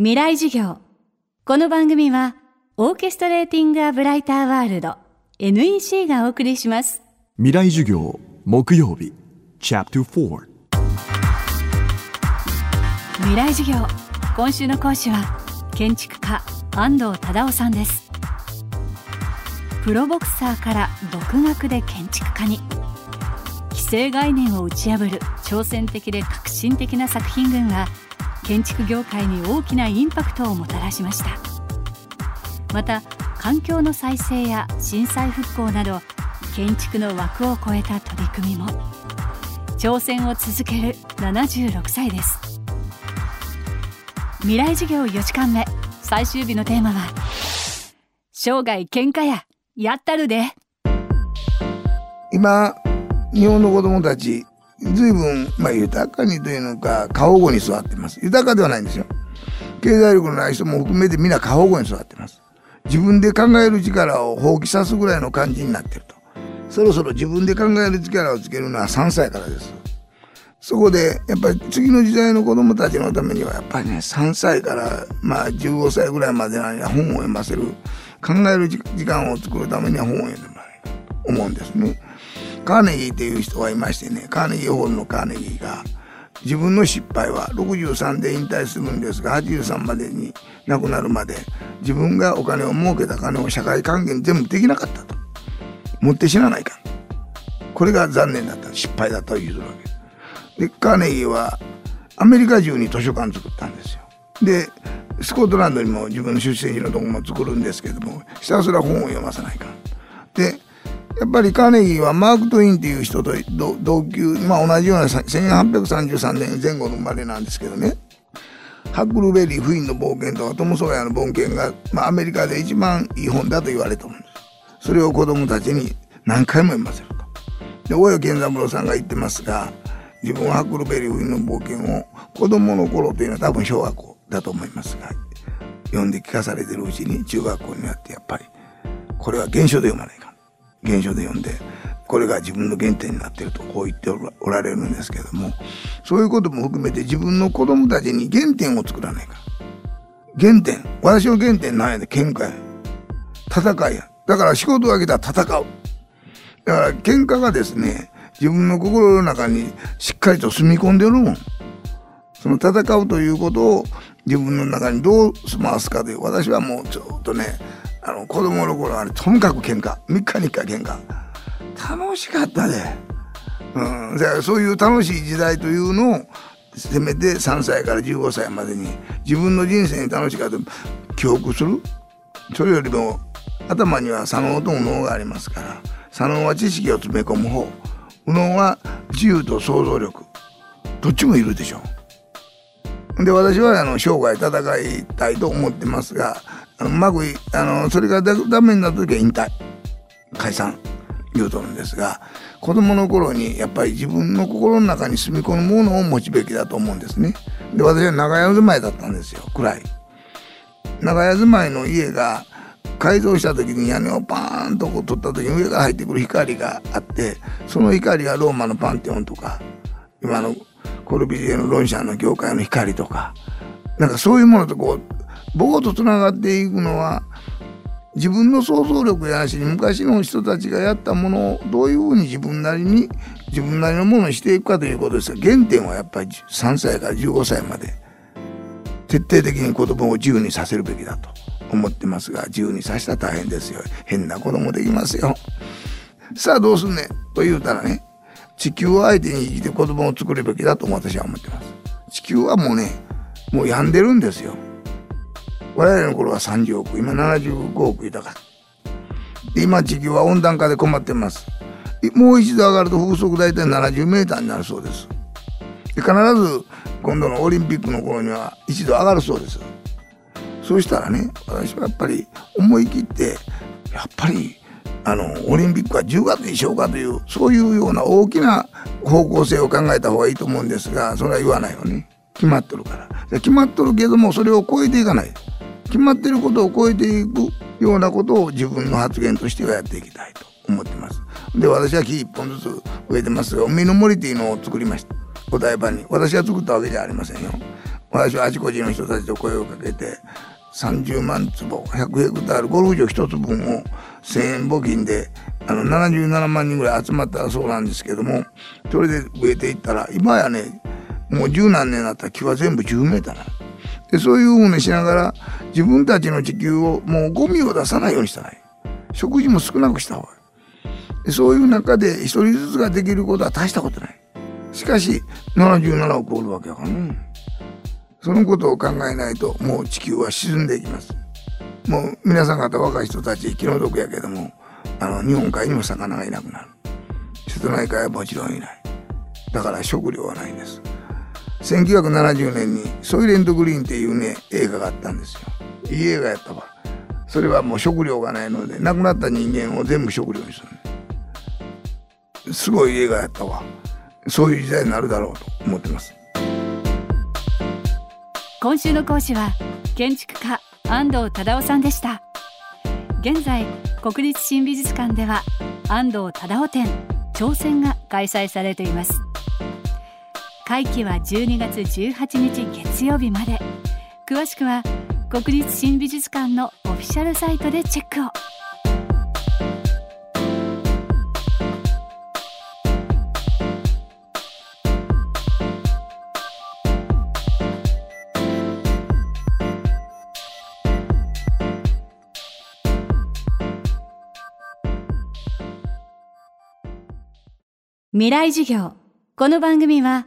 未来授業。この番組はオーケストレーティング・ア・ブライター・ワールド NEC がお送りします。未来授業木曜日チャプター未来授業。今週の講師は建築家安藤忠雄さんです。プロボクサーから独学で建築家に。既成概念を打ち破る挑戦的で革新的な作品群が建築業界に大きなインパクトをもたらしました。また環境の再生や震災復興など建築の枠を超えた取り組みも挑戦を続ける76歳です。未来授業4時間目最終日のテーマは生涯喧嘩ややったるで。今日本の子供たち随分、まあ、豊かにというのか過保護に座ってます。豊かではないんですよ。経済力のない人も含めてみんな過保護に座ってます。自分で考える力を放棄さすぐらいの感じになってると。そろそろ自分で考える力をつけるのは3歳からです。そこでやっぱり次の時代の子供たちのためにはやっぱりね3歳からまあ15歳ぐらいまでの間本を読ませる。考える時間を作るためには本を読んでもらえると思うんですね。カーネギーっていう人がいましてねカーネギーホールのカーネギーが自分の失敗は63で引退するんですが83までに亡くなるまで自分がお金を儲けた金を社会還元全部できなかったと。持って死なないかこれが残念だった。失敗だったと言うわけ。でカーネギーはアメリカ中に図書館作ったんですよ。でスコットランドにも自分の出身地のとこも作るんですけどもひたすら本を読まさないかでやっぱりカーネギーはマーク・トインっていう人と同級、まあ、同じような1833年前後の生まれなんですけどね。ハックルベリー不意の冒険とかトム・ソーヤの冒険が、まあ、アメリカで一番いい本だと言われたもんです。それを子供たちに何回も読ませると。で大江健三郎さんが言ってますが自分はハックルベリー不意の冒険を子供の頃というのは多分小学校だと思いますが読んで聞かされてるうちに中学校になってやっぱりこれは原書で読まないか現象で読んでこれが自分の原点になっているとこう言っておられるんですけどもそういうことも含めて自分の子供たちに原点を作らないか原点。私の原点なんやで喧嘩や。戦いや。だから仕事が来たら戦う。だから喧嘩がですね自分の心の中にしっかりと住み込んでるもん。その戦うということを自分の中にどう済ますかで私はもうちょっとねあの子供の頃はねとにかく喧嘩。3日に1回喧嘩。楽しかったで、うん、そういう楽しい時代というのをせめて3歳から15歳までに自分の人生に楽しかった記憶する。それよりも頭には左脳と右脳がありますから左脳は知識を詰め込む方。右脳は自由と想像力。どっちもいるでしょう。で私はあの生涯戦いたいと思ってますがうまくあのそれがダメになった時は引退解散言うとるんですが子供の頃にやっぱり自分の心の中に住み込むものを持つべきだと思うんですね。で私は長屋住まいだったんですよ暗い。長屋住まいの家が改造した時に屋根をパーンとこう取った時に上から入ってくる光があってその光がローマのパンテオンとか今のコルビジエのロンシャンの教会の光とかなんかそういうものとこう棒とつながっていくのは自分の想像力やし昔の人たちがやったものをどういうふうに自分なりに自分なりのものにしていくかということですが原点はやっぱり3歳から15歳まで徹底的に子供を自由にさせるべきだと思ってますが自由にさせたら大変ですよ。変な子供できますよ。さあどうすんねん？と言うたらね地球を相手に生きて子供を作るべきだと私は思ってます。地球はもうねもう病んでるんですよ。我々の頃は30億今75億いたか。今地球は温暖化で困ってます。もう一度上がると風速大体70メーターになるそうです。で必ず今度のオリンピックの頃には一度上がるそうです。そうしたらね私はやっぱり思い切ってやっぱりあのオリンピックは10月にしようかというそういうような大きな方向性を考えた方がいいと思うんですがそれは言わないよね決まっとるから。決まっとるけどもそれを超えていかない。決まってることを超えていくようなことを自分の発言としてはやっていきたいと思ってます。で私は木一本ずつ植えてますが海の森っていうのを作りましたお台場に私が作ったわけじゃありませんよ。私はあちこちの人たちと声をかけて30万坪100ヘクタールゴルフ場1つ分を1,000円募金であの77万人ぐらい集まったそうなんですけどもそれで植えていったら今やねもう十何年になったら木は全部10メーターなでそういうふうにしながら自分たちの地球をもうゴミを出さないようにしたい食事も少なくした方がいい。そういう中で一人ずつができることは大したことない。しかし77億おるわけやからね。そのことを考えないともう地球は沈んでいきます。もう皆さん方若い人たち気の毒やけどもあの日本海にも魚がいなくなる。瀬戸内海はもちろんいない。だから食料はないんです。1970年に「ソイレント・グリーン」っていうね映画があったんですよ。いい映画やったわ。それはもう食料がないので亡くなった人間を全部食料にする。すごい映画やったわ。そういう時代になるだろうと思ってます。今週の講師は建築家安藤忠雄さんでした。現在国立新美術館では安藤忠雄展挑戦が開催されています。会期は12月18日月曜日まで。詳しくは国立新美術館のオフィシャルサイトでチェックを。未来授業。この番組は